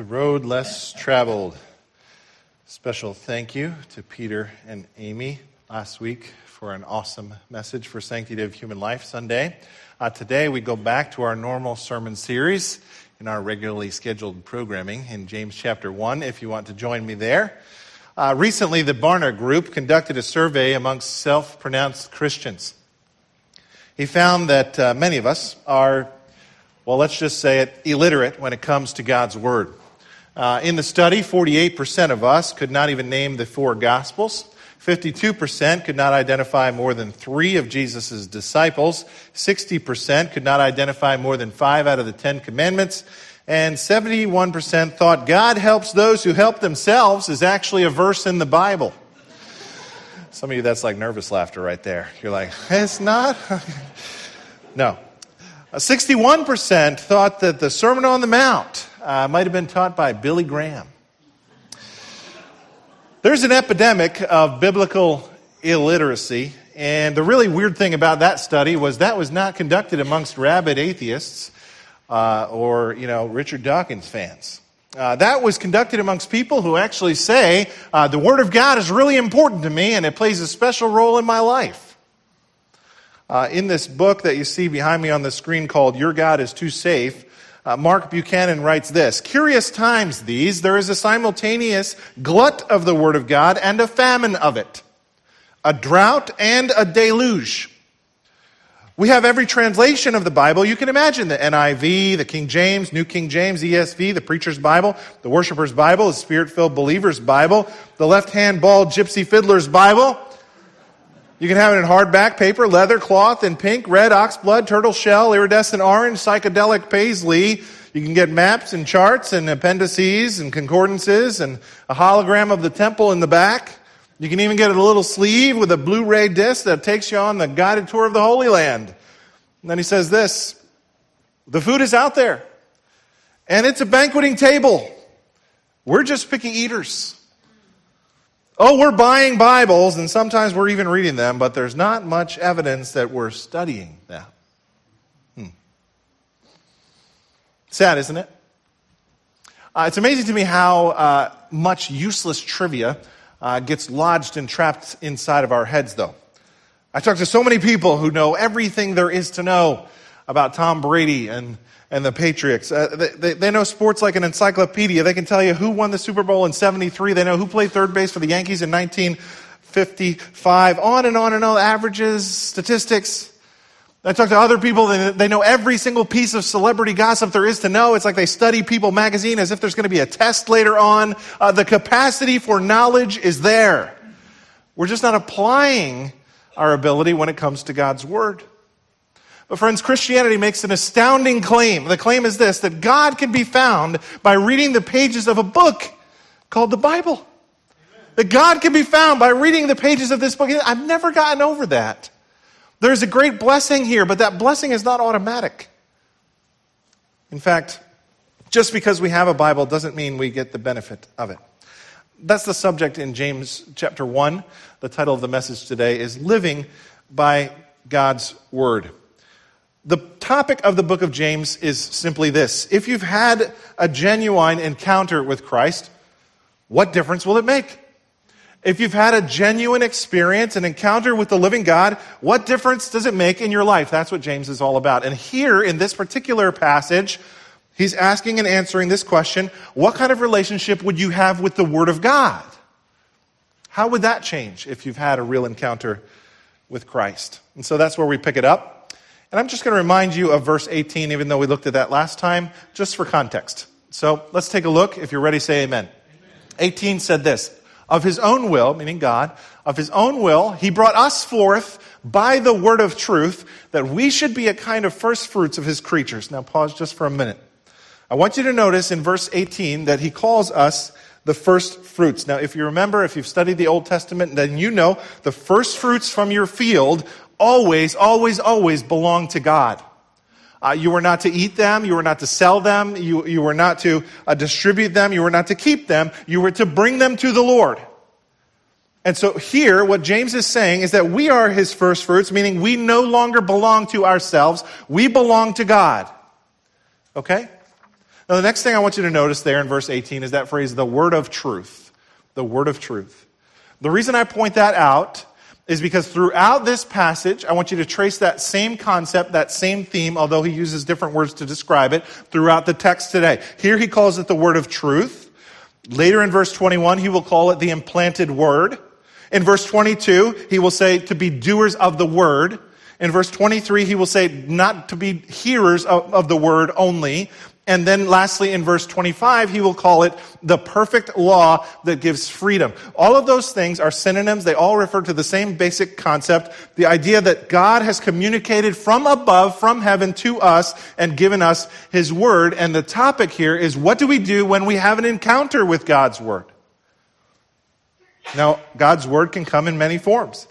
The road less traveled. Special thank you to Peter and Amy last week for an awesome message for Sanctity of Human Life Sunday. Uh, today we go back to our normal sermon series in our regularly scheduled programming in James chapter 1 if you want to join me there. Uh, recently, the Barna Group conducted a survey amongst self pronounced Christians. He found that uh, many of us are, well, let's just say it, illiterate when it comes to God's Word. Uh, in the study, 48% of us could not even name the four Gospels. 52% could not identify more than three of Jesus' disciples. 60% could not identify more than five out of the Ten Commandments. And 71% thought God helps those who help themselves is actually a verse in the Bible. Some of you, that's like nervous laughter right there. You're like, it's not? no. 61% thought that the Sermon on the Mount uh, might have been taught by Billy Graham. There's an epidemic of biblical illiteracy, and the really weird thing about that study was that was not conducted amongst rabid atheists uh, or, you know, Richard Dawkins fans. Uh, that was conducted amongst people who actually say, uh, the Word of God is really important to me and it plays a special role in my life. Uh, in this book that you see behind me on the screen called Your God is Too Safe, uh, Mark Buchanan writes this Curious times these, there is a simultaneous glut of the Word of God and a famine of it, a drought and a deluge. We have every translation of the Bible. You can imagine the NIV, the King James, New King James, ESV, the Preacher's Bible, the Worshipper's Bible, the Spirit filled Believer's Bible, the left hand bald Gypsy Fiddler's Bible. You can have it in hardback, paper, leather, cloth, in pink, red, oxblood, turtle shell, iridescent orange, psychedelic paisley. You can get maps and charts and appendices and concordances and a hologram of the temple in the back. You can even get a little sleeve with a Blu-ray disc that takes you on the guided tour of the Holy Land. And then he says this, the food is out there and it's a banqueting table. We're just picky eaters. Oh, we're buying Bibles, and sometimes we're even reading them, but there's not much evidence that we're studying them. Hmm. Sad, isn't it? Uh, it's amazing to me how uh, much useless trivia uh, gets lodged and trapped inside of our heads, though. I talk to so many people who know everything there is to know about Tom Brady and and the Patriots. Uh, they, they, they, know sports like an encyclopedia. They can tell you who won the Super Bowl in 73. They know who played third base for the Yankees in 1955. On and on and on. Averages, statistics. I talk to other people, they, they know every single piece of celebrity gossip there is to know. It's like they study People magazine as if there's going to be a test later on. Uh, the capacity for knowledge is there. We're just not applying our ability when it comes to God's Word. But friends, Christianity makes an astounding claim. The claim is this, that God can be found by reading the pages of a book called the Bible. Amen. That God can be found by reading the pages of this book. I've never gotten over that. There's a great blessing here, but that blessing is not automatic. In fact, just because we have a Bible doesn't mean we get the benefit of it. That's the subject in James chapter 1. The title of the message today is Living by God's Word. The topic of the book of James is simply this If you've had a genuine encounter with Christ, what difference will it make? If you've had a genuine experience, an encounter with the living God, what difference does it make in your life? That's what James is all about. And here in this particular passage, he's asking and answering this question What kind of relationship would you have with the Word of God? How would that change if you've had a real encounter with Christ? And so that's where we pick it up. And I'm just going to remind you of verse 18, even though we looked at that last time, just for context. So let's take a look. If you're ready, say amen. amen. 18 said this Of his own will, meaning God, of his own will, he brought us forth by the word of truth that we should be a kind of first fruits of his creatures. Now, pause just for a minute. I want you to notice in verse 18 that he calls us the first fruits. Now, if you remember, if you've studied the Old Testament, then you know the first fruits from your field always, always, always belong to God. Uh, you were not to eat them. You were not to sell them. You, you were not to uh, distribute them. You were not to keep them. You were to bring them to the Lord. And so here, what James is saying is that we are his first fruits, meaning we no longer belong to ourselves. We belong to God. Okay? Now, the next thing I want you to notice there in verse 18 is that phrase, the word of truth. The word of truth. The reason I point that out is because throughout this passage, I want you to trace that same concept, that same theme, although he uses different words to describe it throughout the text today. Here he calls it the word of truth. Later in verse 21, he will call it the implanted word. In verse 22, he will say to be doers of the word. In verse 23, he will say not to be hearers of, of the word only, and then lastly, in verse 25, he will call it the perfect law that gives freedom. All of those things are synonyms. They all refer to the same basic concept. The idea that God has communicated from above, from heaven to us and given us his word. And the topic here is what do we do when we have an encounter with God's word? Now, God's word can come in many forms.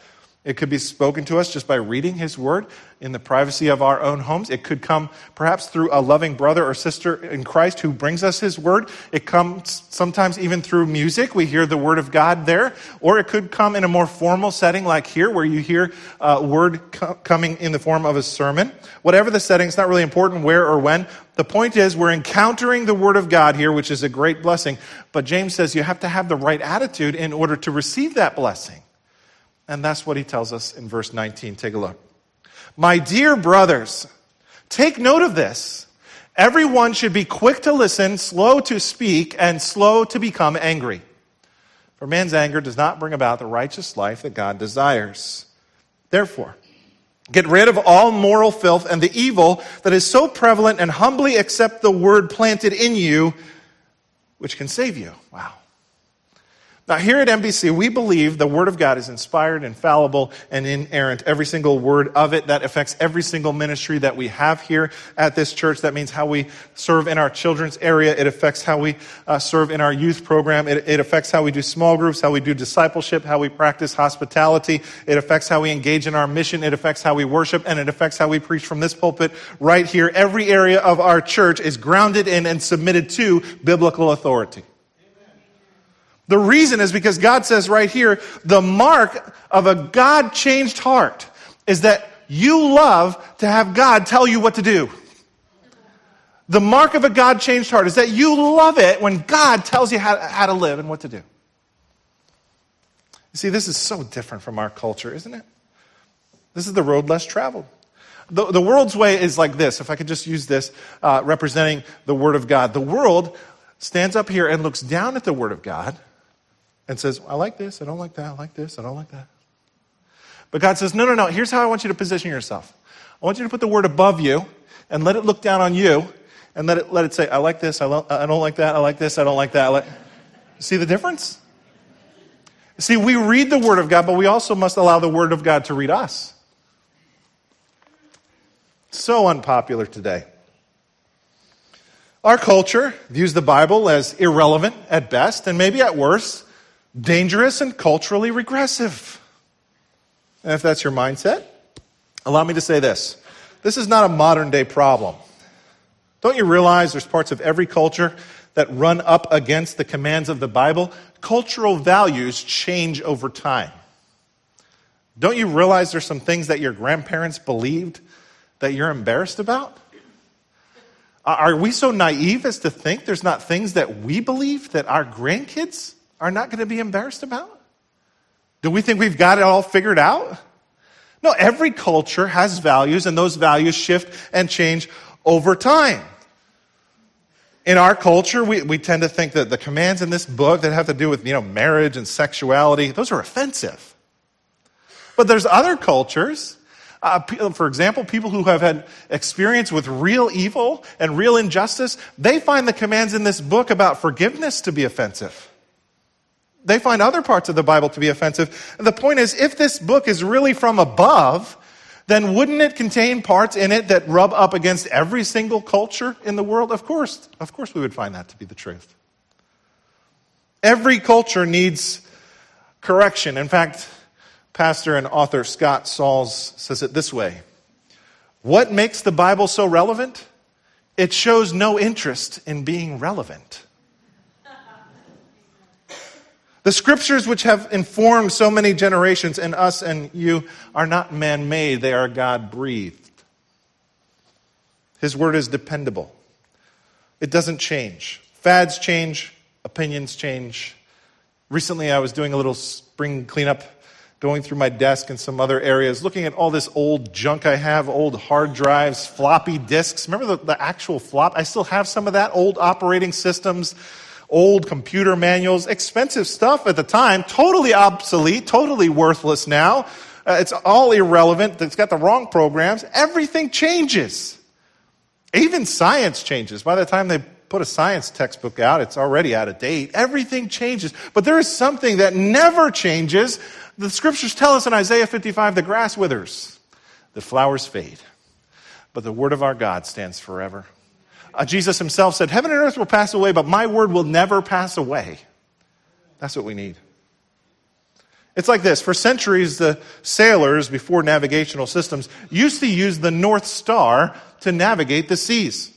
It could be spoken to us just by reading His Word in the privacy of our own homes. It could come perhaps through a loving brother or sister in Christ who brings us His Word. It comes sometimes even through music. We hear the Word of God there. Or it could come in a more formal setting like here where you hear a Word co- coming in the form of a sermon. Whatever the setting, it's not really important where or when. The point is, we're encountering the Word of God here, which is a great blessing. But James says you have to have the right attitude in order to receive that blessing. And that's what he tells us in verse 19. Take a look. My dear brothers, take note of this. Everyone should be quick to listen, slow to speak, and slow to become angry. For man's anger does not bring about the righteous life that God desires. Therefore, get rid of all moral filth and the evil that is so prevalent and humbly accept the word planted in you, which can save you. Wow. Now, here at NBC, we believe the Word of God is inspired, infallible, and inerrant. Every single word of it that affects every single ministry that we have here at this church. That means how we serve in our children's area. It affects how we uh, serve in our youth program. It, it affects how we do small groups, how we do discipleship, how we practice hospitality. It affects how we engage in our mission. It affects how we worship, and it affects how we preach from this pulpit right here. Every area of our church is grounded in and submitted to biblical authority. The reason is because God says right here, the mark of a God changed heart is that you love to have God tell you what to do. The mark of a God changed heart is that you love it when God tells you how, how to live and what to do. You see, this is so different from our culture, isn't it? This is the road less traveled. The, the world's way is like this. If I could just use this, uh, representing the Word of God. The world stands up here and looks down at the Word of God and says, I like this, I don't like that, I like this, I don't like that. But God says, no, no, no, here's how I want you to position yourself. I want you to put the word above you and let it look down on you and let it, let it say, I like this, I, lo- I don't like that, I like this, I don't like that. Like... See the difference? See, we read the Word of God, but we also must allow the Word of God to read us. So unpopular today. Our culture views the Bible as irrelevant at best and maybe at worst dangerous and culturally regressive. And if that's your mindset, allow me to say this this is not a modern day problem. Don't you realize there's parts of every culture that run up against the commands of the Bible? Cultural values change over time. Don't you realize there's some things that your grandparents believed that you're embarrassed about? Are we so naive as to think there's not things that we believe that our grandkids are not going to be embarrassed about? Do we think we've got it all figured out? No, every culture has values, and those values shift and change over time. In our culture, we, we tend to think that the commands in this book that have to do with you know, marriage and sexuality, those are offensive. But there's other cultures, uh, for example, people who have had experience with real evil and real injustice, they find the commands in this book about forgiveness to be offensive. They find other parts of the Bible to be offensive. The point is, if this book is really from above, then wouldn't it contain parts in it that rub up against every single culture in the world? Of course, of course we would find that to be the truth. Every culture needs correction. In fact, pastor and author Scott Sauls says it this way What makes the Bible so relevant? It shows no interest in being relevant. The scriptures which have informed so many generations and us and you are not man made, they are God breathed. His word is dependable. it doesn't change. Fads change, opinions change. Recently, I was doing a little spring cleanup, going through my desk and some other areas, looking at all this old junk I have old hard drives, floppy disks. Remember the, the actual flop? I still have some of that, old operating systems, old computer manuals, expensive stuff at the time, totally obsolete, totally worthless now. Uh, it's all irrelevant. It's got the wrong programs. Everything changes. Even science changes. By the time they put a science textbook out, it's already out of date. Everything changes. But there is something that never changes. The scriptures tell us in Isaiah 55 the grass withers, the flowers fade, but the word of our God stands forever. Uh, Jesus himself said, Heaven and earth will pass away, but my word will never pass away. That's what we need. It's like this. For centuries, the sailors, before navigational systems, used to use the North Star to navigate the seas.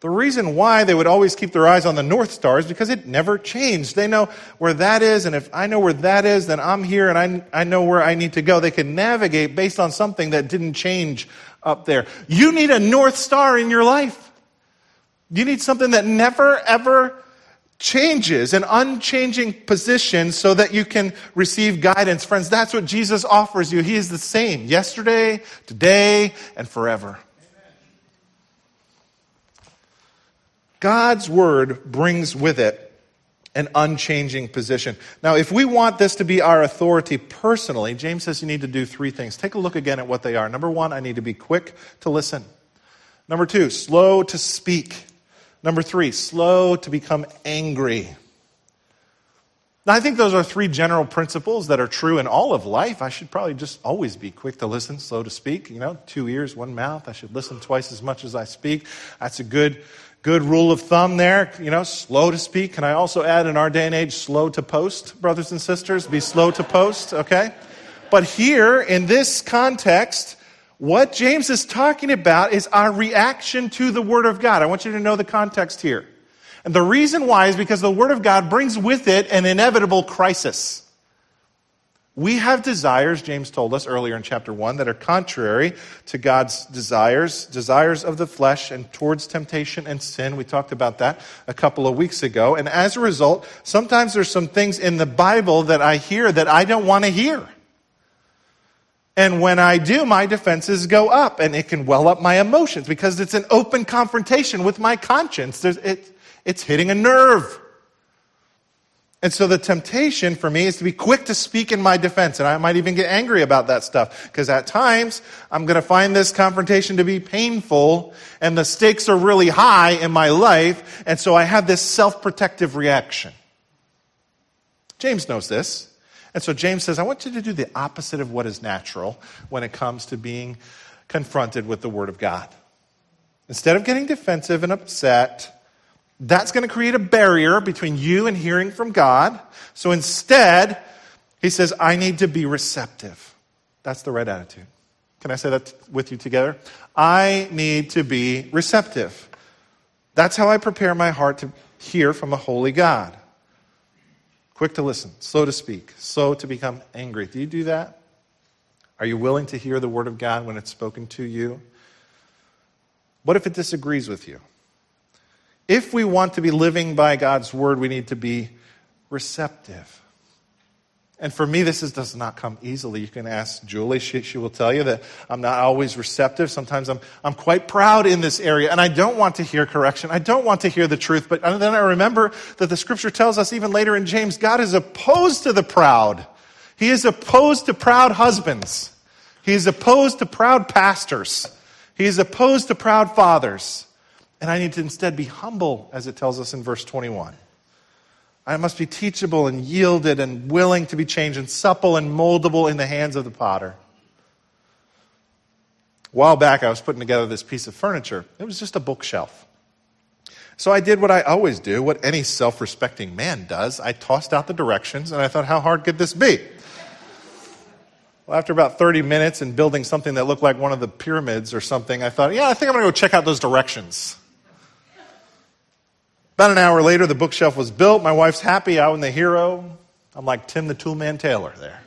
The reason why they would always keep their eyes on the North Star is because it never changed. They know where that is, and if I know where that is, then I'm here and I, I know where I need to go. They can navigate based on something that didn't change up there. You need a North Star in your life. You need something that never, ever changes, an unchanging position so that you can receive guidance. Friends, that's what Jesus offers you. He is the same yesterday, today, and forever. God's word brings with it an unchanging position. Now, if we want this to be our authority personally, James says you need to do three things. Take a look again at what they are. Number one, I need to be quick to listen. Number two, slow to speak. Number three, slow to become angry. Now, I think those are three general principles that are true in all of life. I should probably just always be quick to listen, slow to speak. You know, two ears, one mouth. I should listen twice as much as I speak. That's a good, good rule of thumb there. You know, slow to speak. Can I also add in our day and age, slow to post, brothers and sisters? Be slow to post, okay? But here, in this context, what James is talking about is our reaction to the Word of God. I want you to know the context here. And the reason why is because the Word of God brings with it an inevitable crisis. We have desires, James told us earlier in chapter 1, that are contrary to God's desires, desires of the flesh and towards temptation and sin. We talked about that a couple of weeks ago. And as a result, sometimes there's some things in the Bible that I hear that I don't want to hear. And when I do, my defenses go up and it can well up my emotions because it's an open confrontation with my conscience. It, it's hitting a nerve. And so the temptation for me is to be quick to speak in my defense. And I might even get angry about that stuff because at times I'm going to find this confrontation to be painful and the stakes are really high in my life. And so I have this self protective reaction. James knows this. And so James says, I want you to do the opposite of what is natural when it comes to being confronted with the Word of God. Instead of getting defensive and upset, that's going to create a barrier between you and hearing from God. So instead, he says, I need to be receptive. That's the right attitude. Can I say that with you together? I need to be receptive. That's how I prepare my heart to hear from a holy God quick to listen, slow to speak, slow to become angry. Do you do that? Are you willing to hear the word of God when it's spoken to you? What if it disagrees with you? If we want to be living by God's word, we need to be receptive. And for me, this is, does not come easily. You can ask Julie. She, she will tell you that I'm not always receptive. Sometimes I'm, I'm quite proud in this area, and I don't want to hear correction. I don't want to hear the truth. But then I remember that the scripture tells us, even later in James, God is opposed to the proud. He is opposed to proud husbands. He is opposed to proud pastors. He is opposed to proud fathers. And I need to instead be humble, as it tells us in verse 21. I must be teachable and yielded and willing to be changed and supple and moldable in the hands of the potter. A while back, I was putting together this piece of furniture. It was just a bookshelf. So I did what I always do, what any self respecting man does. I tossed out the directions and I thought, how hard could this be? Well, after about 30 minutes and building something that looked like one of the pyramids or something, I thought, yeah, I think I'm going to go check out those directions. About an hour later, the bookshelf was built. My wife's happy. I'm the hero. I'm like Tim the Toolman Taylor there.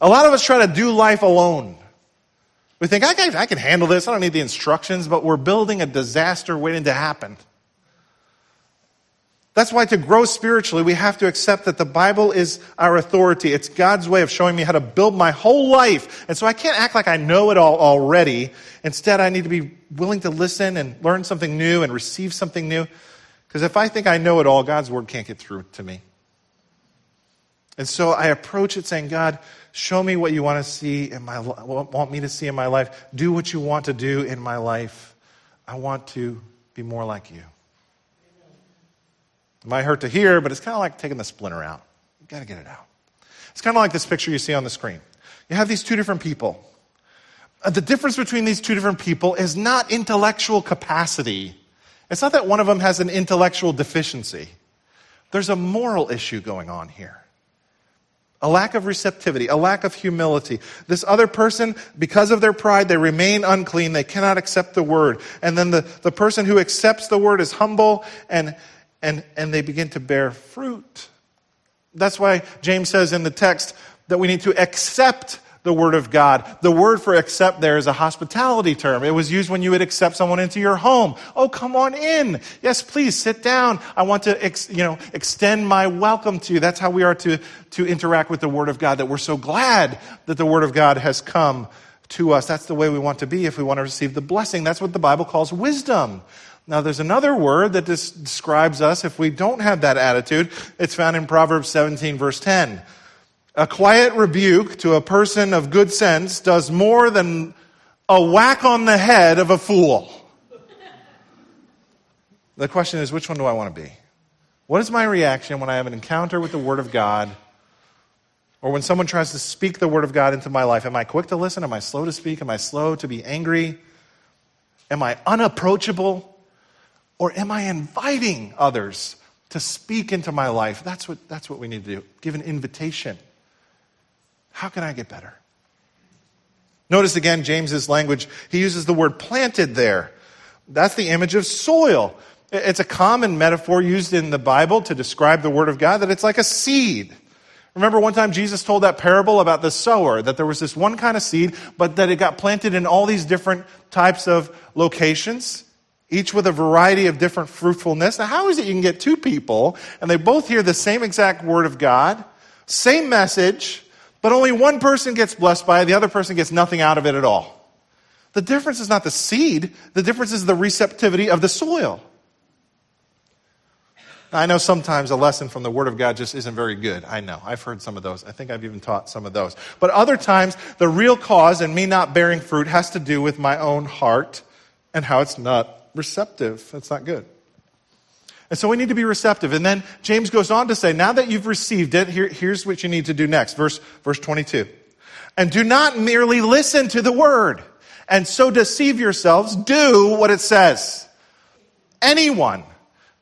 A lot of us try to do life alone. We think, I can, I can handle this, I don't need the instructions, but we're building a disaster waiting to happen. That's why to grow spiritually, we have to accept that the Bible is our authority. It's God's way of showing me how to build my whole life. And so I can't act like I know it all already. Instead, I need to be willing to listen and learn something new and receive something new. Because if I think I know it all, God's word can't get through to me. And so I approach it saying, God, show me what you want to see in my want me to see in my life. Do what you want to do in my life. I want to be more like you. It might hurt to hear, but it's kind of like taking the splinter out. You've got to get it out. It's kind of like this picture you see on the screen. You have these two different people. Uh, the difference between these two different people is not intellectual capacity. It's not that one of them has an intellectual deficiency. There's a moral issue going on here. A lack of receptivity, a lack of humility. This other person, because of their pride, they remain unclean. They cannot accept the word. And then the, the person who accepts the word is humble and, and, and they begin to bear fruit. That's why James says in the text that we need to accept the Word of God. The word for accept there is a hospitality term. It was used when you would accept someone into your home. Oh, come on in. Yes, please sit down. I want to, ex, you know, extend my welcome to you. That's how we are to, to interact with the Word of God, that we're so glad that the Word of God has come to us. That's the way we want to be if we want to receive the blessing. That's what the Bible calls wisdom. Now, there's another word that describes us if we don't have that attitude. It's found in Proverbs 17, verse 10. A quiet rebuke to a person of good sense does more than a whack on the head of a fool. The question is, which one do I want to be? What is my reaction when I have an encounter with the Word of God? Or when someone tries to speak the Word of God into my life? Am I quick to listen? Am I slow to speak? Am I slow to be angry? Am I unapproachable? Or am I inviting others to speak into my life? That's what, that's what we need to do. Give an invitation. How can I get better? Notice again James's language. He uses the word planted there. That's the image of soil. It's a common metaphor used in the Bible to describe the Word of God that it's like a seed. Remember one time Jesus told that parable about the sower, that there was this one kind of seed, but that it got planted in all these different types of locations, each with a variety of different fruitfulness. Now, how is it you can get two people and they both hear the same exact Word of God, same message, but only one person gets blessed by it, the other person gets nothing out of it at all. The difference is not the seed, the difference is the receptivity of the soil. I know sometimes a lesson from the Word of God just isn't very good. I know. I've heard some of those. I think I've even taught some of those. But other times, the real cause in me not bearing fruit has to do with my own heart and how it's not receptive. That's not good. And so we need to be receptive. And then James goes on to say, now that you've received it, here, here's what you need to do next. Verse, verse 22. And do not merely listen to the word and so deceive yourselves. Do what it says. Anyone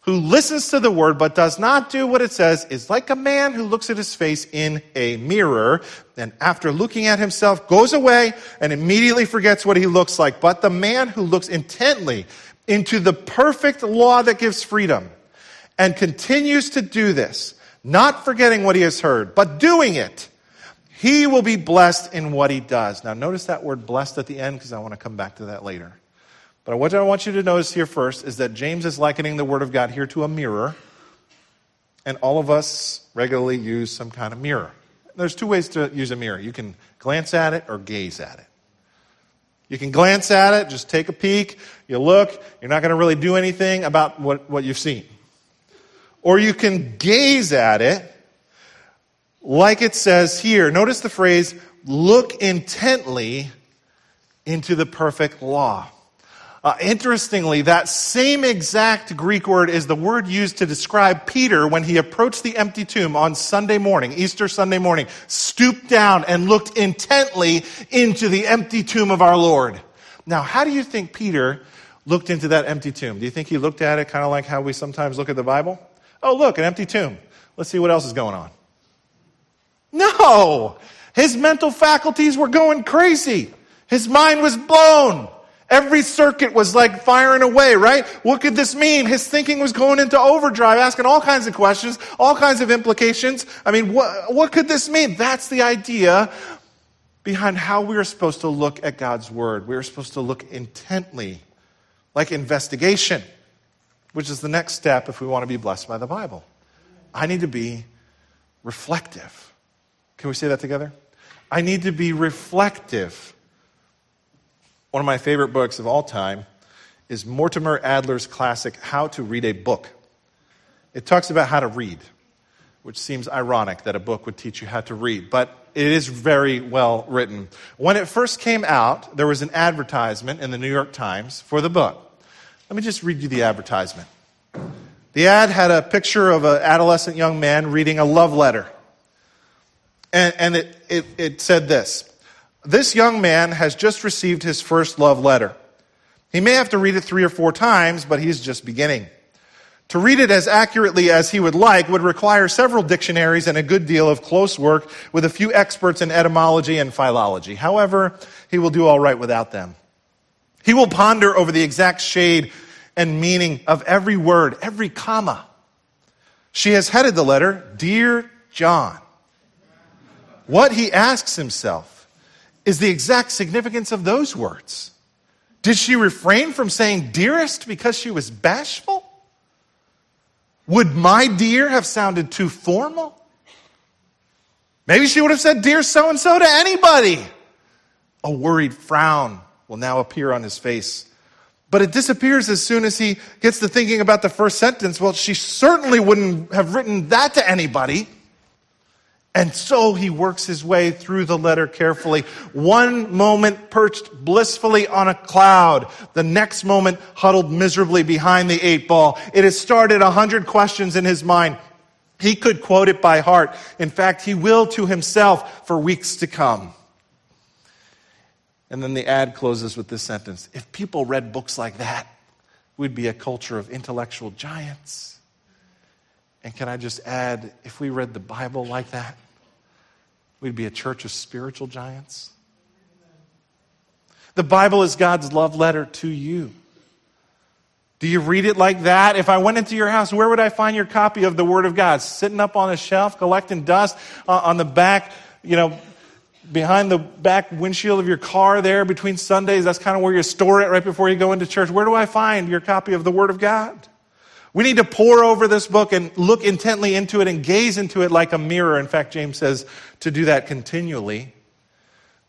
who listens to the word but does not do what it says is like a man who looks at his face in a mirror and after looking at himself goes away and immediately forgets what he looks like. But the man who looks intently into the perfect law that gives freedom and continues to do this, not forgetting what he has heard, but doing it, he will be blessed in what he does. Now, notice that word blessed at the end because I want to come back to that later. But what I want you to notice here first is that James is likening the Word of God here to a mirror, and all of us regularly use some kind of mirror. There's two ways to use a mirror you can glance at it or gaze at it. You can glance at it, just take a peek, you look, you're not going to really do anything about what, what you've seen. Or you can gaze at it like it says here. Notice the phrase, look intently into the perfect law. Uh, interestingly, that same exact Greek word is the word used to describe Peter when he approached the empty tomb on Sunday morning, Easter Sunday morning, stooped down and looked intently into the empty tomb of our Lord. Now, how do you think Peter looked into that empty tomb? Do you think he looked at it kind of like how we sometimes look at the Bible? Oh, look, an empty tomb. Let's see what else is going on. No! His mental faculties were going crazy. His mind was blown. Every circuit was like firing away, right? What could this mean? His thinking was going into overdrive, asking all kinds of questions, all kinds of implications. I mean, what, what could this mean? That's the idea behind how we are supposed to look at God's Word. We are supposed to look intently, like investigation, which is the next step if we want to be blessed by the Bible. I need to be reflective. Can we say that together? I need to be reflective. One of my favorite books of all time is Mortimer Adler's classic, How to Read a Book. It talks about how to read, which seems ironic that a book would teach you how to read, but it is very well written. When it first came out, there was an advertisement in the New York Times for the book. Let me just read you the advertisement. The ad had a picture of an adolescent young man reading a love letter. And, and it, it, it said this This young man has just received his first love letter. He may have to read it three or four times, but he's just beginning. To read it as accurately as he would like would require several dictionaries and a good deal of close work with a few experts in etymology and philology. However, he will do all right without them. He will ponder over the exact shade and meaning of every word, every comma. She has headed the letter, Dear John. What he asks himself is the exact significance of those words. Did she refrain from saying dearest because she was bashful? Would my dear have sounded too formal? Maybe she would have said, Dear so and so to anybody. A worried frown will now appear on his face. But it disappears as soon as he gets to thinking about the first sentence. Well, she certainly wouldn't have written that to anybody. And so he works his way through the letter carefully. One moment perched blissfully on a cloud, the next moment huddled miserably behind the eight ball. It has started a hundred questions in his mind. He could quote it by heart. In fact, he will to himself for weeks to come. And then the ad closes with this sentence If people read books like that, we'd be a culture of intellectual giants. And can I just add, if we read the Bible like that, We'd be a church of spiritual giants. The Bible is God's love letter to you. Do you read it like that? If I went into your house, where would I find your copy of the Word of God? Sitting up on a shelf, collecting dust uh, on the back, you know, behind the back windshield of your car there between Sundays. That's kind of where you store it right before you go into church. Where do I find your copy of the Word of God? We need to pore over this book and look intently into it and gaze into it like a mirror. In fact, James says to do that continually,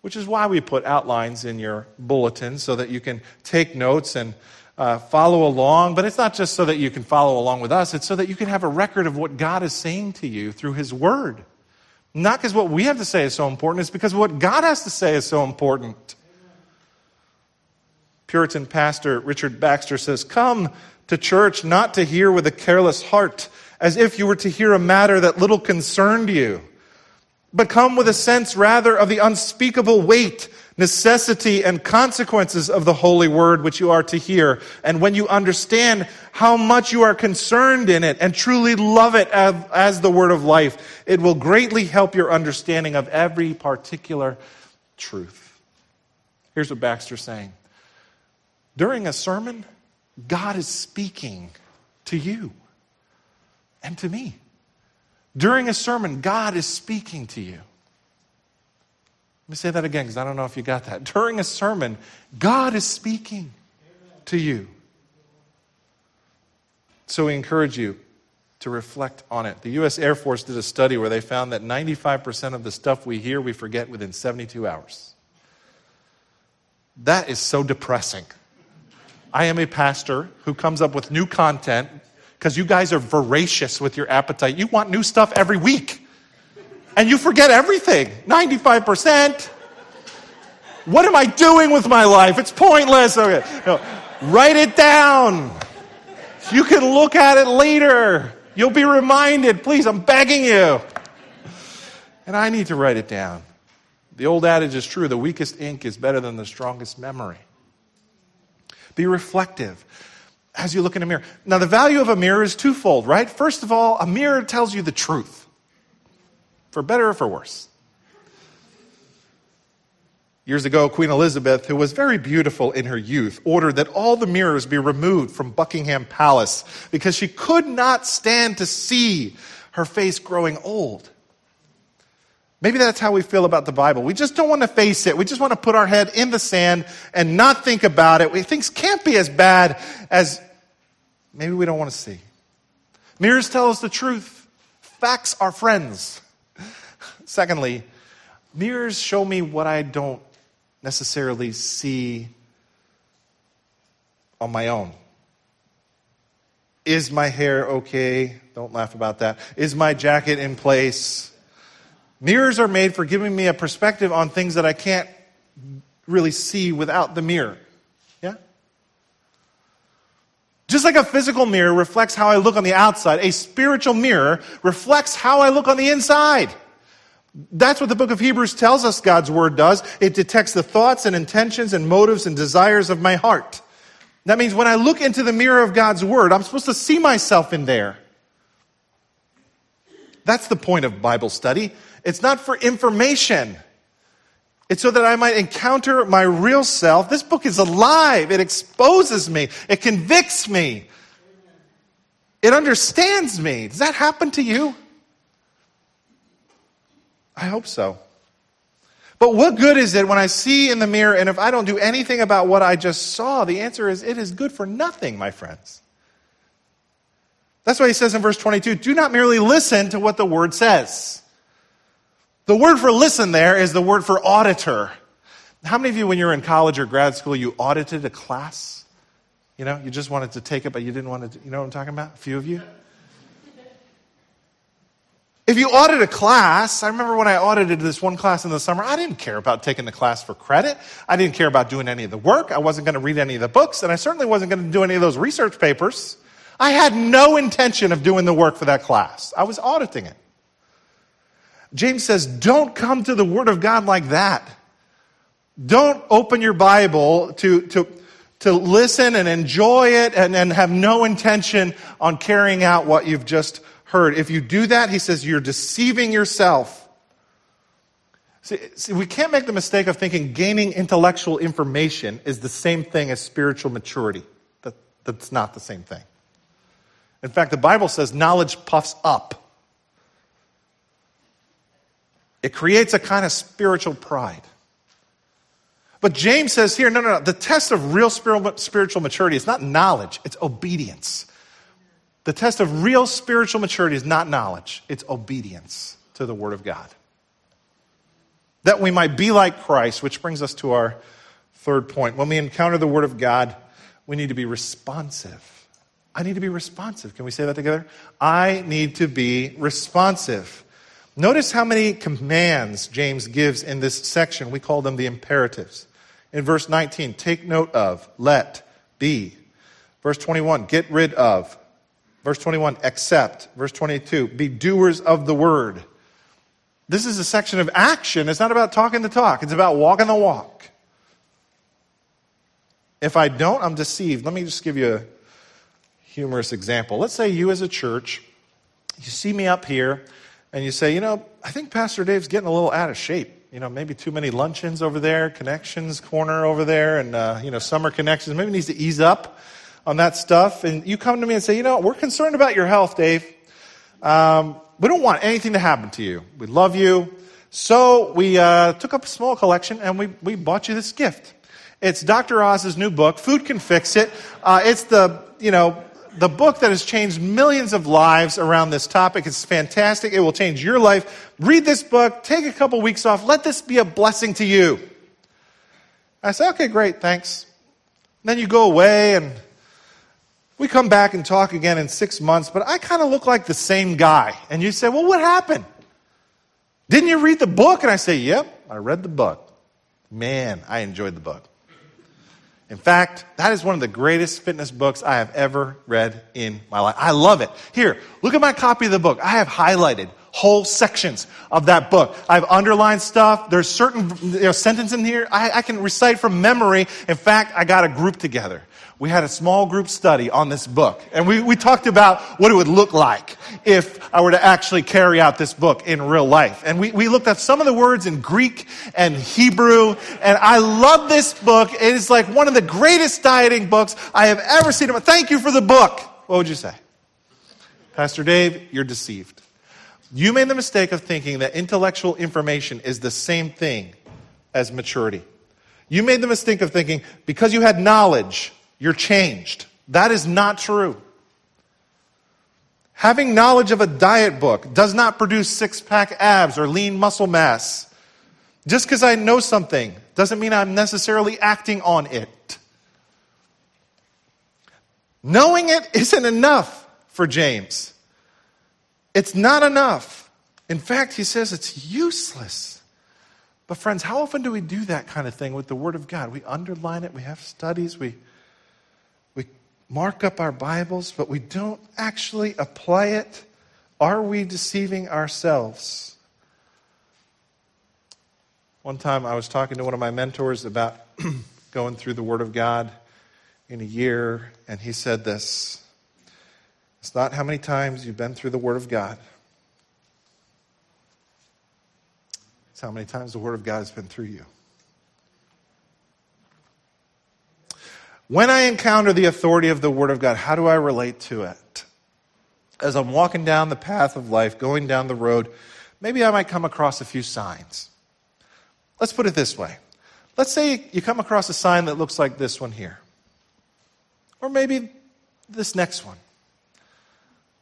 which is why we put outlines in your bulletin so that you can take notes and uh, follow along. But it's not just so that you can follow along with us, it's so that you can have a record of what God is saying to you through His Word. Not because what we have to say is so important, it's because what God has to say is so important. Puritan pastor Richard Baxter says, Come to church not to hear with a careless heart, as if you were to hear a matter that little concerned you, but come with a sense rather of the unspeakable weight, necessity, and consequences of the holy word which you are to hear. And when you understand how much you are concerned in it and truly love it as, as the word of life, it will greatly help your understanding of every particular truth. Here's what Baxter's saying. During a sermon, God is speaking to you and to me. During a sermon, God is speaking to you. Let me say that again because I don't know if you got that. During a sermon, God is speaking to you. So we encourage you to reflect on it. The U.S. Air Force did a study where they found that 95% of the stuff we hear, we forget within 72 hours. That is so depressing. I am a pastor who comes up with new content because you guys are voracious with your appetite. You want new stuff every week. And you forget everything 95%. What am I doing with my life? It's pointless. Okay. No, write it down. You can look at it later. You'll be reminded. Please, I'm begging you. And I need to write it down. The old adage is true the weakest ink is better than the strongest memory. Be reflective as you look in a mirror. Now, the value of a mirror is twofold, right? First of all, a mirror tells you the truth, for better or for worse. Years ago, Queen Elizabeth, who was very beautiful in her youth, ordered that all the mirrors be removed from Buckingham Palace because she could not stand to see her face growing old. Maybe that's how we feel about the Bible. We just don't want to face it. We just want to put our head in the sand and not think about it. We, things can't be as bad as maybe we don't want to see. Mirrors tell us the truth. Facts are friends. Secondly, mirrors show me what I don't necessarily see on my own. Is my hair okay? Don't laugh about that. Is my jacket in place? Mirrors are made for giving me a perspective on things that I can't really see without the mirror. Yeah? Just like a physical mirror reflects how I look on the outside, a spiritual mirror reflects how I look on the inside. That's what the book of Hebrews tells us God's word does. It detects the thoughts and intentions and motives and desires of my heart. That means when I look into the mirror of God's word, I'm supposed to see myself in there. That's the point of Bible study. It's not for information. It's so that I might encounter my real self. This book is alive. It exposes me. It convicts me. It understands me. Does that happen to you? I hope so. But what good is it when I see in the mirror and if I don't do anything about what I just saw? The answer is it is good for nothing, my friends. That's why he says in verse 22 do not merely listen to what the word says. The word for listen there is the word for auditor. How many of you, when you were in college or grad school, you audited a class? You know, you just wanted to take it, but you didn't want to, you know what I'm talking about? A few of you? If you audit a class, I remember when I audited this one class in the summer, I didn't care about taking the class for credit. I didn't care about doing any of the work. I wasn't going to read any of the books, and I certainly wasn't going to do any of those research papers. I had no intention of doing the work for that class. I was auditing it. James says, don't come to the Word of God like that. Don't open your Bible to, to, to listen and enjoy it and, and have no intention on carrying out what you've just heard. If you do that, he says, you're deceiving yourself. See, see, we can't make the mistake of thinking gaining intellectual information is the same thing as spiritual maturity. That, that's not the same thing. In fact, the Bible says knowledge puffs up, it creates a kind of spiritual pride. But James says here no, no, no. The test of real spiritual maturity is not knowledge, it's obedience. The test of real spiritual maturity is not knowledge, it's obedience to the Word of God. That we might be like Christ, which brings us to our third point. When we encounter the Word of God, we need to be responsive. I need to be responsive. Can we say that together? I need to be responsive. Notice how many commands James gives in this section. We call them the imperatives. In verse 19, take note of, let, be. Verse 21, get rid of. Verse 21, accept. Verse 22, be doers of the word. This is a section of action. It's not about talking the talk, it's about walking the walk. If I don't, I'm deceived. Let me just give you a humorous example. Let's say you, as a church, you see me up here and you say, you know, I think Pastor Dave's getting a little out of shape. You know, maybe too many luncheons over there, connections corner over there, and, uh, you know, summer connections. Maybe needs to ease up on that stuff, and you come to me and say, you know, we're concerned about your health, Dave. Um, we don't want anything to happen to you. We love you. So we uh, took up a small collection and we, we bought you this gift. It's Dr. Oz's new book, Food Can Fix It. Uh, it's the, you know, the book that has changed millions of lives around this topic. It's fantastic. It will change your life. Read this book. Take a couple weeks off. Let this be a blessing to you. I say, okay, great, thanks. And then you go away and we come back and talk again in six months, but I kind of look like the same guy. And you say, Well, what happened? Didn't you read the book? And I say, Yep, I read the book. Man, I enjoyed the book. In fact, that is one of the greatest fitness books I have ever read in my life. I love it. Here, look at my copy of the book. I have highlighted whole sections of that book. I've underlined stuff. There's certain you know, sentences in here I, I can recite from memory. In fact, I got a group together we had a small group study on this book. And we, we talked about what it would look like if I were to actually carry out this book in real life. And we, we looked at some of the words in Greek and Hebrew. And I love this book. It is like one of the greatest dieting books I have ever seen. Thank you for the book. What would you say? Pastor Dave, you're deceived. You made the mistake of thinking that intellectual information is the same thing as maturity. You made the mistake of thinking because you had knowledge, you're changed. That is not true. Having knowledge of a diet book does not produce six pack abs or lean muscle mass. Just because I know something doesn't mean I'm necessarily acting on it. Knowing it isn't enough for James. It's not enough. In fact, he says it's useless. But, friends, how often do we do that kind of thing with the Word of God? We underline it, we have studies, we, we mark up our Bibles, but we don't actually apply it. Are we deceiving ourselves? One time I was talking to one of my mentors about going through the Word of God in a year, and he said this It's not how many times you've been through the Word of God, it's how many times the Word of God has been through you. When I encounter the authority of the Word of God, how do I relate to it? As I'm walking down the path of life, going down the road, maybe I might come across a few signs. Let's put it this way. Let's say you come across a sign that looks like this one here. Or maybe this next one.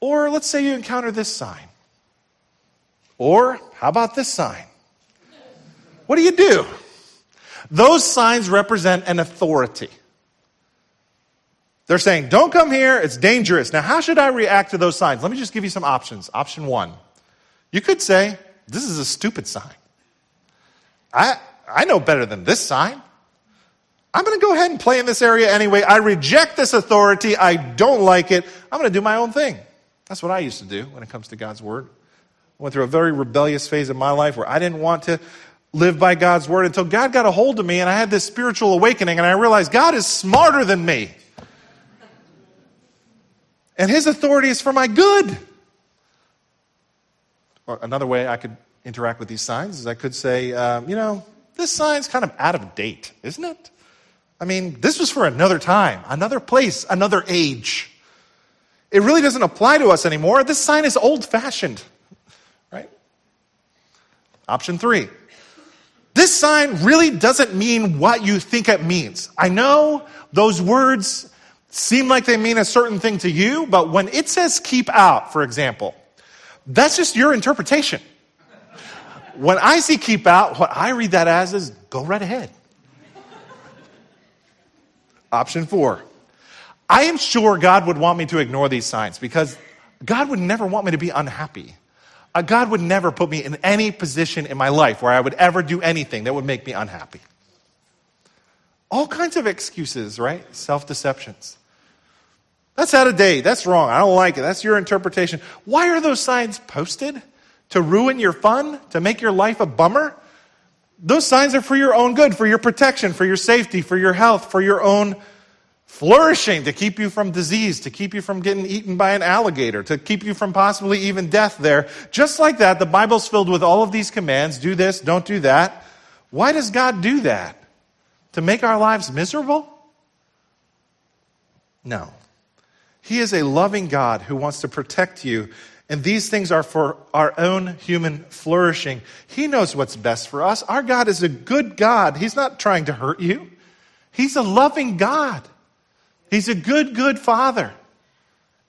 Or let's say you encounter this sign. Or how about this sign? What do you do? Those signs represent an authority. They're saying, don't come here, it's dangerous. Now, how should I react to those signs? Let me just give you some options. Option one you could say, this is a stupid sign. I, I know better than this sign. I'm going to go ahead and play in this area anyway. I reject this authority. I don't like it. I'm going to do my own thing. That's what I used to do when it comes to God's word. I went through a very rebellious phase of my life where I didn't want to live by God's word until God got a hold of me and I had this spiritual awakening and I realized God is smarter than me. And his authority is for my good. Or another way I could interact with these signs is I could say, um, you know, this sign's kind of out of date, isn't it? I mean, this was for another time, another place, another age. It really doesn't apply to us anymore. This sign is old fashioned, right? Option three. This sign really doesn't mean what you think it means. I know those words seem like they mean a certain thing to you, but when it says keep out, for example, that's just your interpretation. When I see keep out, what I read that as is go right ahead. Option four. I am sure God would want me to ignore these signs because God would never want me to be unhappy. Uh, God would never put me in any position in my life where I would ever do anything that would make me unhappy. All kinds of excuses, right? Self deceptions. That's out of date. That's wrong. I don't like it. That's your interpretation. Why are those signs posted? To ruin your fun? To make your life a bummer? Those signs are for your own good, for your protection, for your safety, for your health, for your own flourishing, to keep you from disease, to keep you from getting eaten by an alligator, to keep you from possibly even death there. Just like that, the Bible's filled with all of these commands do this, don't do that. Why does God do that? To make our lives miserable? No. He is a loving God who wants to protect you. And these things are for our own human flourishing. He knows what's best for us. Our God is a good God. He's not trying to hurt you, He's a loving God. He's a good, good Father.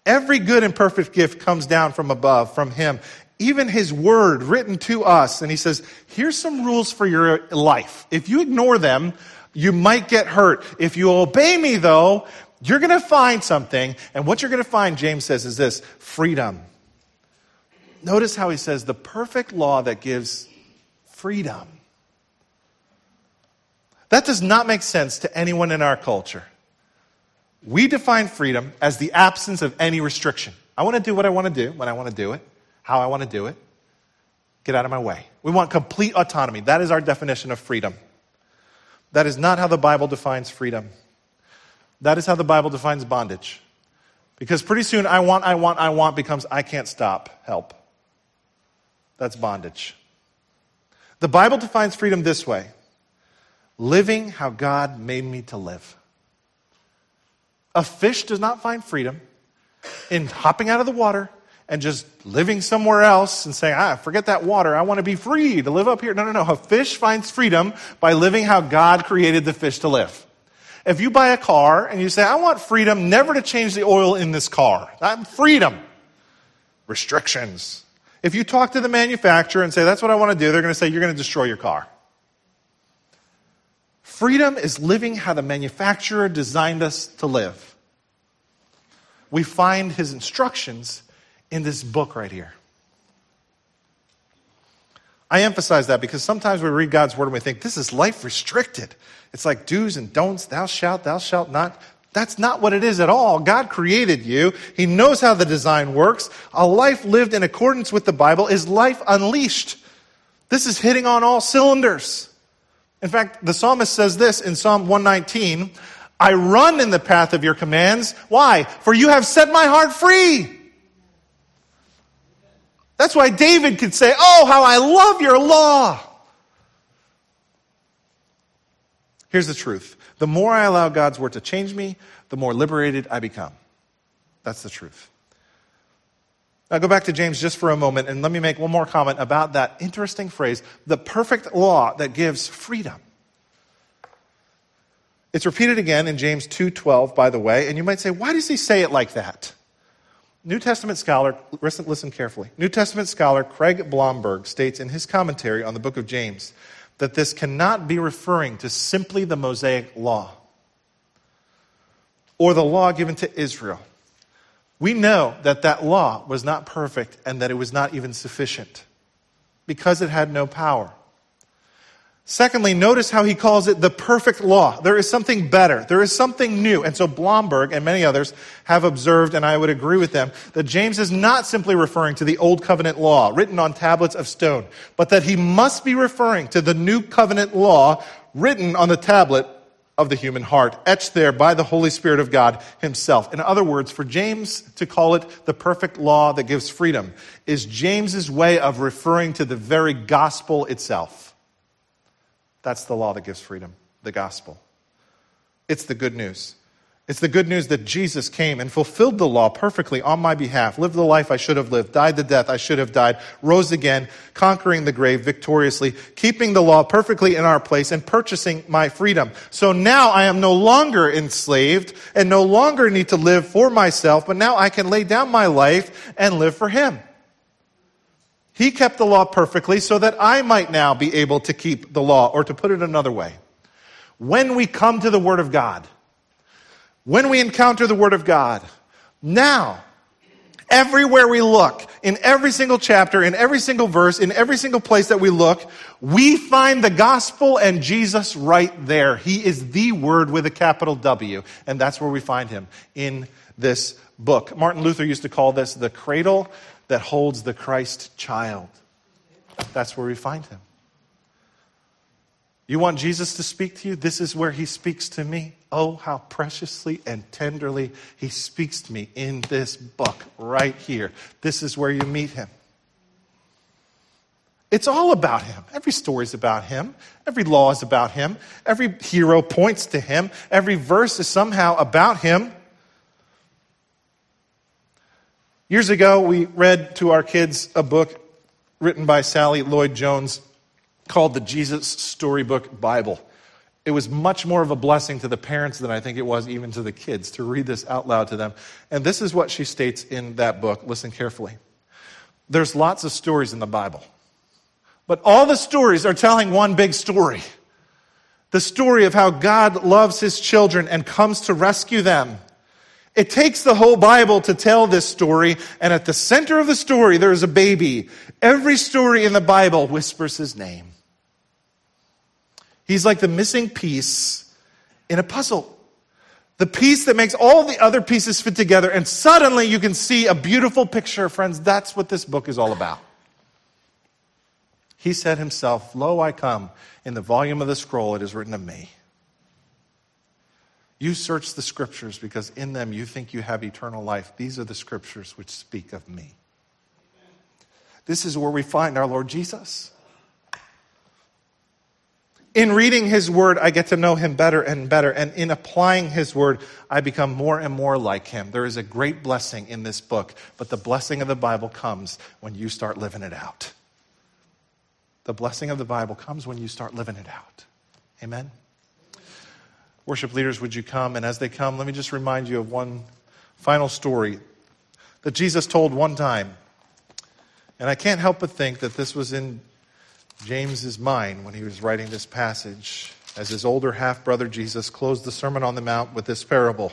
Every good and perfect gift comes down from above, from Him. Even His Word written to us. And He says, here's some rules for your life. If you ignore them, you might get hurt. If you obey me, though, you're going to find something, and what you're going to find, James says, is this freedom. Notice how he says the perfect law that gives freedom. That does not make sense to anyone in our culture. We define freedom as the absence of any restriction. I want to do what I want to do when I want to do it, how I want to do it. Get out of my way. We want complete autonomy. That is our definition of freedom. That is not how the Bible defines freedom. That is how the Bible defines bondage. Because pretty soon, I want, I want, I want becomes I can't stop, help. That's bondage. The Bible defines freedom this way living how God made me to live. A fish does not find freedom in hopping out of the water and just living somewhere else and saying, ah, forget that water. I want to be free to live up here. No, no, no. A fish finds freedom by living how God created the fish to live. If you buy a car and you say, I want freedom never to change the oil in this car, I'm freedom. Restrictions. If you talk to the manufacturer and say, that's what I want to do, they're going to say, you're going to destroy your car. Freedom is living how the manufacturer designed us to live. We find his instructions in this book right here. I emphasize that because sometimes we read God's word and we think this is life restricted. It's like do's and don'ts, thou shalt, thou shalt not. That's not what it is at all. God created you. He knows how the design works. A life lived in accordance with the Bible is life unleashed. This is hitting on all cylinders. In fact, the psalmist says this in Psalm 119 I run in the path of your commands. Why? For you have set my heart free. That's why David could say, Oh, how I love your law. Here's the truth the more I allow God's word to change me, the more liberated I become. That's the truth. Now, go back to James just for a moment and let me make one more comment about that interesting phrase the perfect law that gives freedom. It's repeated again in James 2:12 by the way, and you might say why does he say it like that? New Testament scholar, listen, listen carefully. New Testament scholar Craig Blomberg states in his commentary on the book of James that this cannot be referring to simply the Mosaic law or the law given to Israel. We know that that law was not perfect and that it was not even sufficient because it had no power. Secondly, notice how he calls it the perfect law. There is something better. There is something new. And so Blomberg and many others have observed, and I would agree with them, that James is not simply referring to the old covenant law written on tablets of stone, but that he must be referring to the new covenant law written on the tablet of the human heart, etched there by the Holy Spirit of God himself. In other words, for James to call it the perfect law that gives freedom is James's way of referring to the very gospel itself. That's the law that gives freedom, the gospel. It's the good news. It's the good news that Jesus came and fulfilled the law perfectly on my behalf, lived the life I should have lived, died the death I should have died, rose again, conquering the grave victoriously, keeping the law perfectly in our place, and purchasing my freedom. So now I am no longer enslaved and no longer need to live for myself, but now I can lay down my life and live for Him. He kept the law perfectly so that I might now be able to keep the law. Or to put it another way, when we come to the Word of God, when we encounter the Word of God, now, everywhere we look, in every single chapter, in every single verse, in every single place that we look, we find the gospel and Jesus right there. He is the Word with a capital W, and that's where we find Him in this book. Martin Luther used to call this the cradle that holds the Christ child. That's where we find him. You want Jesus to speak to you? This is where he speaks to me. Oh, how preciously and tenderly he speaks to me in this book right here. This is where you meet him. It's all about him. Every story is about him. Every law is about him. Every hero points to him. Every verse is somehow about him. Years ago, we read to our kids a book written by Sally Lloyd Jones called the Jesus Storybook Bible. It was much more of a blessing to the parents than I think it was even to the kids to read this out loud to them. And this is what she states in that book. Listen carefully. There's lots of stories in the Bible, but all the stories are telling one big story the story of how God loves his children and comes to rescue them. It takes the whole Bible to tell this story, and at the center of the story, there is a baby. Every story in the Bible whispers his name. He's like the missing piece in a puzzle. The piece that makes all the other pieces fit together, and suddenly you can see a beautiful picture. Friends, that's what this book is all about. He said himself, Lo, I come. In the volume of the scroll, it is written of me. You search the scriptures because in them you think you have eternal life. These are the scriptures which speak of me. This is where we find our Lord Jesus. In reading His Word, I get to know Him better and better. And in applying His Word, I become more and more like Him. There is a great blessing in this book, but the blessing of the Bible comes when you start living it out. The blessing of the Bible comes when you start living it out. Amen? Worship leaders, would you come? And as they come, let me just remind you of one final story that Jesus told one time. And I can't help but think that this was in James's mind when he was writing this passage as his older half brother Jesus closed the Sermon on the Mount with this parable.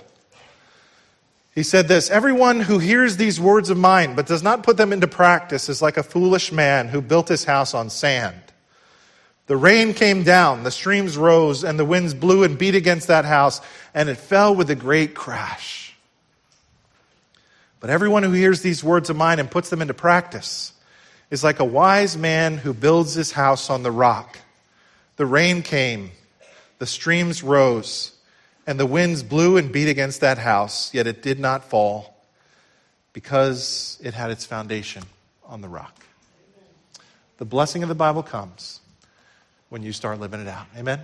He said this Everyone who hears these words of mine but does not put them into practice is like a foolish man who built his house on sand. The rain came down, the streams rose, and the winds blew and beat against that house, and it fell with a great crash. But everyone who hears these words of mine and puts them into practice is like a wise man who builds his house on the rock. The rain came, the streams rose, and the winds blew and beat against that house, yet it did not fall because it had its foundation on the rock. The blessing of the Bible comes when you start living it out. Amen?